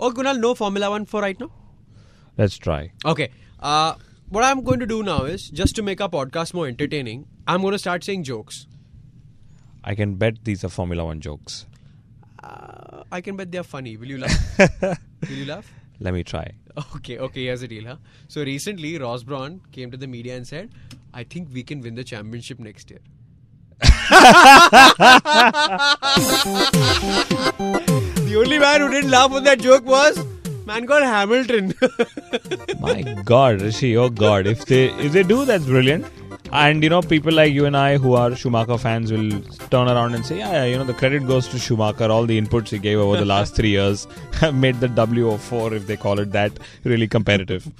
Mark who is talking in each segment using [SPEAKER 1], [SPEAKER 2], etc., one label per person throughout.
[SPEAKER 1] Oh, Kunal, no Formula One for right now?
[SPEAKER 2] Let's try.
[SPEAKER 1] Okay. Uh, what I'm going to do now is just to make our podcast more entertaining, I'm going to start saying jokes.
[SPEAKER 2] I can bet these are Formula One jokes.
[SPEAKER 1] Uh, I can bet they're funny. Will you laugh? Will you laugh?
[SPEAKER 2] Let me try.
[SPEAKER 1] Okay, okay, here's the deal, huh? So recently, Ross Brawn came to the media and said, I think we can win the championship next year. the only man who didn't laugh at that joke was man called Hamilton.
[SPEAKER 2] My God, Rishi, oh God, if they if they do, that's brilliant. And you know, people like you and I who are Schumacher fans will turn around and say, yeah, yeah, you know, the credit goes to Schumacher. All the inputs he gave over the last three years have made the W04, if they call it that, really competitive.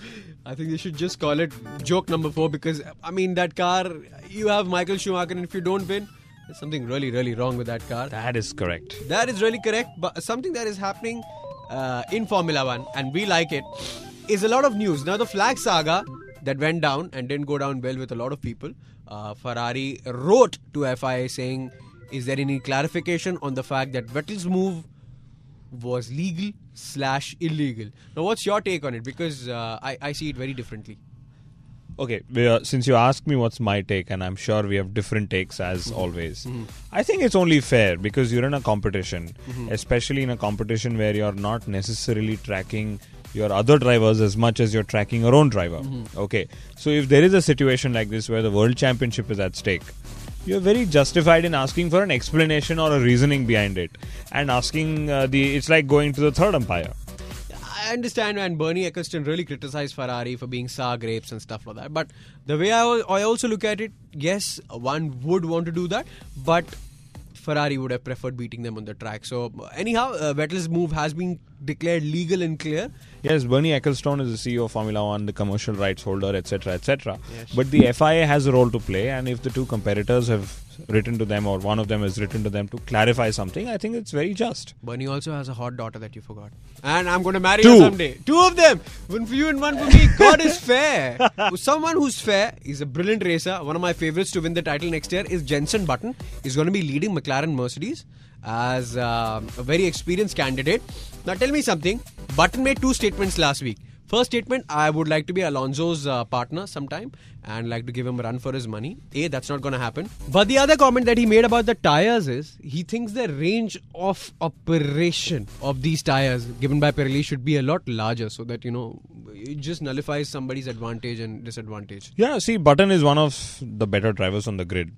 [SPEAKER 1] I think they should just call it joke number four because I mean that car. You have Michael Schumacher, and if you don't win, there's something really, really wrong with that car.
[SPEAKER 2] That is correct.
[SPEAKER 1] That is really correct. But something that is happening uh, in Formula One, and we like it, is a lot of news. Now the flag saga that went down and didn't go down well with a lot of people. Uh, Ferrari wrote to FIA saying, "Is there any clarification on the fact that Vettel's move was legal slash illegal?" Now, what's your take on it? Because uh, I, I see it very differently.
[SPEAKER 2] Okay, uh, since you asked me what's my take, and I'm sure we have different takes as
[SPEAKER 1] Mm-hmm.
[SPEAKER 2] always, I think it's only fair because you're in a competition,
[SPEAKER 1] Mm-hmm.
[SPEAKER 2] especially in a competition where you're not necessarily tracking your other drivers as much as you're tracking your own driver.
[SPEAKER 1] Mm-hmm.
[SPEAKER 2] Okay, so if there is a situation like this where the world championship is at stake, you're very justified in asking for an explanation or a reasoning behind it, and asking uh, the. It's like going to the third umpire.
[SPEAKER 1] I understand, and Bernie Ecclestone really criticized Ferrari for being sour grapes and stuff like that. But the way I, I also look at it, yes, one would want to do that, but Ferrari would have preferred beating them on the track. So, anyhow, uh, Vettel's move has been declared legal and clear.
[SPEAKER 2] Yes, Bernie Ecclestone is the CEO of Formula One, the commercial rights holder, etc., etc.
[SPEAKER 1] Yes.
[SPEAKER 2] But the FIA has a role to play, and if the two competitors have written to them, or one of them has written to them to clarify something, I think it's very just.
[SPEAKER 1] Bernie also has a hot daughter that you forgot. And I'm going to marry
[SPEAKER 2] Two.
[SPEAKER 1] her someday. Two of them. One for you and one for me. God is fair. Someone who's fair is a brilliant racer. One of my favorites to win the title next year is Jenson Button. He's going to be leading McLaren Mercedes as uh, a very experienced candidate. Now tell me something. Button made two statements last week. First statement, I would like to be Alonso's uh, partner sometime and like to give him a run for his money. A, that's not going to happen. But the other comment that he made about the tires is he thinks the range of operation of these tires given by Pirelli should be a lot larger so that, you know, it just nullifies somebody's advantage and disadvantage.
[SPEAKER 2] Yeah, see, Button is one of the better drivers on the grid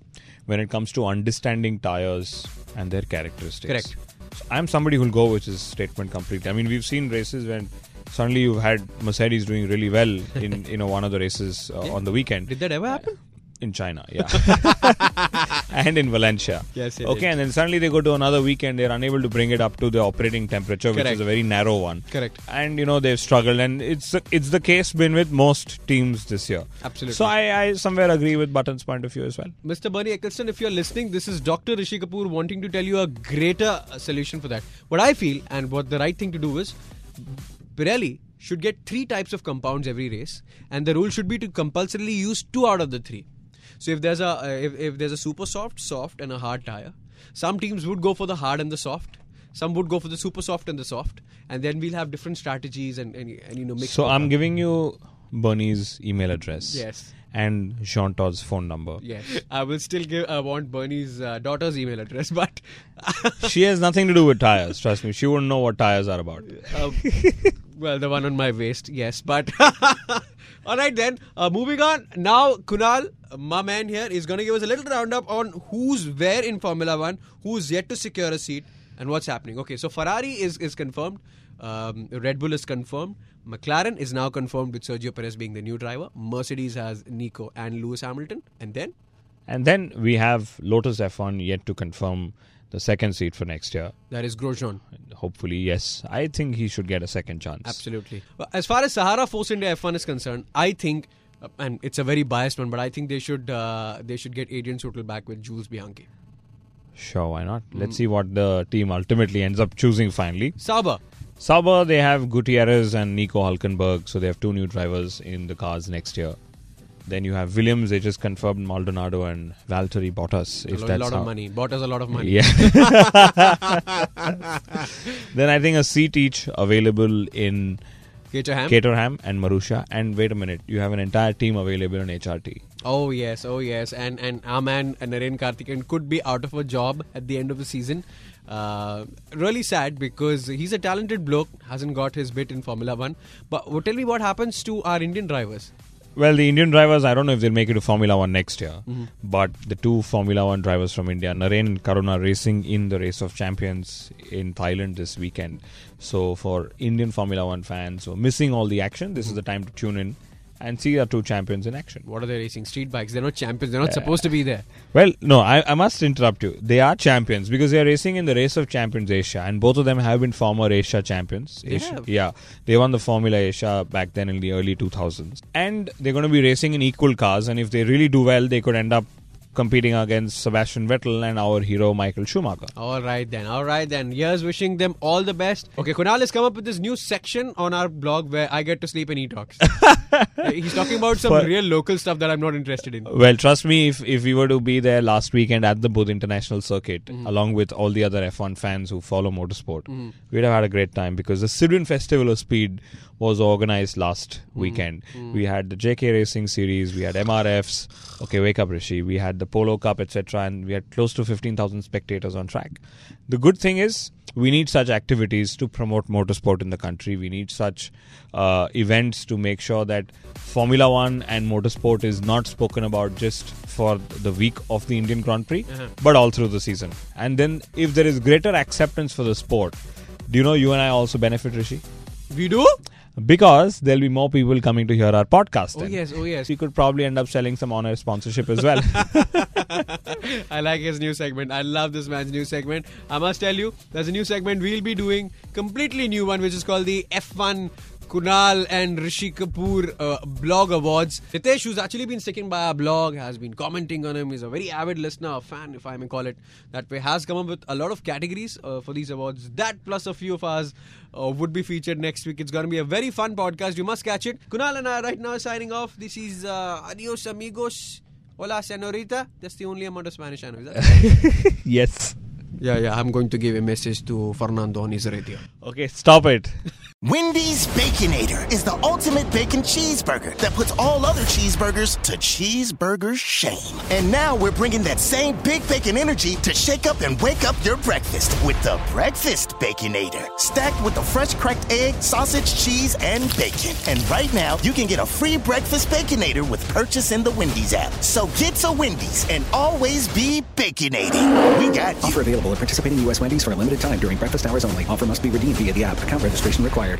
[SPEAKER 2] when it comes to understanding tires and their characteristics.
[SPEAKER 1] Correct.
[SPEAKER 2] So I'm somebody who'll go with his statement completely. I mean, we've seen races when suddenly you've had Mercedes doing really well in you know one of the races uh, on the weekend.
[SPEAKER 1] Did that ever happen?
[SPEAKER 2] in China, yeah, and in Valencia.
[SPEAKER 1] Yes,
[SPEAKER 2] okay,
[SPEAKER 1] did.
[SPEAKER 2] and then suddenly they go to another weekend. They're unable to bring it up to the operating temperature, which is a very narrow one.
[SPEAKER 1] Correct.
[SPEAKER 2] And you know they've struggled, and it's it's the case been with most teams this year.
[SPEAKER 1] Absolutely.
[SPEAKER 2] So I, I somewhere agree with Button's point of view as well.
[SPEAKER 1] Mr. Bernie Ecclestone, if you're listening, this is Dr. Rishi Kapoor wanting to tell you a greater uh, solution for that. What I feel and what the right thing to do is Pirelli should get three types of compounds every race, and the rule should be to compulsorily use two out of the three. So if there's a uh, if, if there's a super soft, soft, and a hard tire, some teams would go for the hard and the soft. Some would go for the super soft and the soft, and then we'll have different strategies and and, and you know mix.
[SPEAKER 2] So I'm
[SPEAKER 1] up.
[SPEAKER 2] giving you Bernie's email address.
[SPEAKER 1] Yes.
[SPEAKER 2] And Jean Todt's phone number.
[SPEAKER 1] Yes, I will still give. I want Bernie's uh, daughter's email address, but
[SPEAKER 2] She has nothing to do with tires. Trust me, she wouldn't know what tires are about.
[SPEAKER 1] Uh, well, the one on my waist, yes. But all right then. Uh, moving on now, Kunal, my man here, is going to give us a little roundup on who's where in Formula One, who's yet to secure a seat, and what's happening. Okay, so Ferrari is is confirmed. Um, Red Bull is confirmed. McLaren is now confirmed with Sergio Perez being the new driver. Mercedes has Nico and Lewis Hamilton, and then
[SPEAKER 2] And then we have Lotus F1 yet to confirm the second seat for next year.
[SPEAKER 1] That is Grosjean.
[SPEAKER 2] Hopefully, yes. I think he should get a second chance.
[SPEAKER 1] Absolutely. As far as Sahara Force India F1 is concerned, I think, uh, and it's a very biased one, but I think they should uh, they should get Adrian Sutil back with Jules Bianchi.
[SPEAKER 2] Sure, why not?
[SPEAKER 1] Mm.
[SPEAKER 2] Let's see what the team ultimately ends up choosing finally.
[SPEAKER 1] Sauber.
[SPEAKER 2] Sauber, they have Gutierrez and Nico Hulkenberg, so they have two new drivers in the cars next year. Then you have Williams, they just confirmed Maldonado and Valtteri Bottas.
[SPEAKER 1] A
[SPEAKER 2] If
[SPEAKER 1] lo-
[SPEAKER 2] that's
[SPEAKER 1] lot
[SPEAKER 2] how-
[SPEAKER 1] of money. Bought us a lot of money.
[SPEAKER 2] Yeah. then I think a seat each available in
[SPEAKER 1] Caterham.
[SPEAKER 2] Caterham and Marussia. And wait a minute, you have an entire team available in HRT.
[SPEAKER 1] Oh yes, oh yes, and and our man uh, Narain Karthikeyan could be out of a job at the end of the season. Uh, really sad because he's a talented bloke, hasn't got his bit in Formula One. But tell me what happens to our Indian drivers?
[SPEAKER 2] Well, the Indian drivers, I don't know if they'll make it to Formula One next year,
[SPEAKER 1] Mm-hmm.
[SPEAKER 2] but the two Formula One drivers from India, Narain and Karuna, racing in the Race of Champions in Thailand this weekend. So, for Indian Formula One fans who are missing all the action, this is the time to tune in and see our two champions in action.
[SPEAKER 1] What are they racing? Street bikes. They're not champions. They're not supposed to be there.
[SPEAKER 2] Well, no, I, I must interrupt you. They are champions because they are racing in the Race of Champions Asia, and both of them have been former Asia champions.
[SPEAKER 1] They
[SPEAKER 2] Asia,
[SPEAKER 1] have?
[SPEAKER 2] Yeah, they won the Formula Asia back then in the early 2000s, and they're going to be racing in equal cars. And if they really do well, they could end up competing against Sebastian Vettel and our hero Michael Schumacher.
[SPEAKER 1] All right then. All right then. Here's wishing them all the best. Okay, Kunal has come up with this new section on our blog where I get to sleep and he talks. He's talking about some
[SPEAKER 2] For-
[SPEAKER 1] real local stuff that I'm not interested in.
[SPEAKER 2] Well, trust me, if, if we were to be there last weekend at the Buddh International Circuit,
[SPEAKER 1] Mm-hmm.
[SPEAKER 2] along with all the other F1 fans who follow motorsport, we'd have had a great time because the Sidvin Festival of Speed was organized last
[SPEAKER 1] Mm-hmm.
[SPEAKER 2] weekend. We had the JK Racing Series, we had MRFs, okay, wake up Rishi, we had the Polo Cup, etc., and we had close to 15,000 spectators on track. The good thing is, we need such activities to promote motorsport in the country. We need such uh, events to make sure that Formula One and motorsport is not spoken about just for the week of the Indian Grand Prix, but all through the season. And then, if there is greater acceptance for the sport, do you know you and I also benefit, Rishi?
[SPEAKER 1] We do?
[SPEAKER 2] Because there'll be more people coming to hear our podcast.
[SPEAKER 1] Oh
[SPEAKER 2] then.
[SPEAKER 1] yes, oh yes.
[SPEAKER 2] We could probably end up selling some honor sponsorship as well.
[SPEAKER 1] I like his new segment. I love this man's new segment. I must tell you, there's a new segment we'll be doing, completely new one, which is called the F1 Kunal and Rishi Kapoor uh, Blog Awards. Ritesh, who's actually been sticking by our blog, has been commenting on him. He's a very avid listener, a fan, if I may call it that way. Has come up with a lot of categories uh, for these awards. That plus a few of ours uh, would be featured next week. It's going to be a very fun podcast. You must catch it. Kunal and I right now signing off. This is uh, adios amigos. Hola, senorita. That's the only amount of Spanish I know. Is that
[SPEAKER 2] yes.
[SPEAKER 1] Yeah, yeah. I'm going to give a message to Fernando on his radio.
[SPEAKER 2] Okay, stop it.
[SPEAKER 3] Wendy's Baconator is the ultimate bacon cheeseburger that puts all other cheeseburgers to cheeseburger shame. And now we're bringing that same big bacon energy to shake up and wake up your breakfast with the Breakfast Baconator. Stacked with the fresh cracked egg, sausage, cheese, and bacon. And right now, you can get a free Breakfast Baconator with purchase in the Wendy's app. So get to Wendy's and always be baconating. We got you.
[SPEAKER 4] Offer available at participating U.S. Wendy's for a limited time during breakfast hours only. Offer must be redeemed via the app. Account registration required.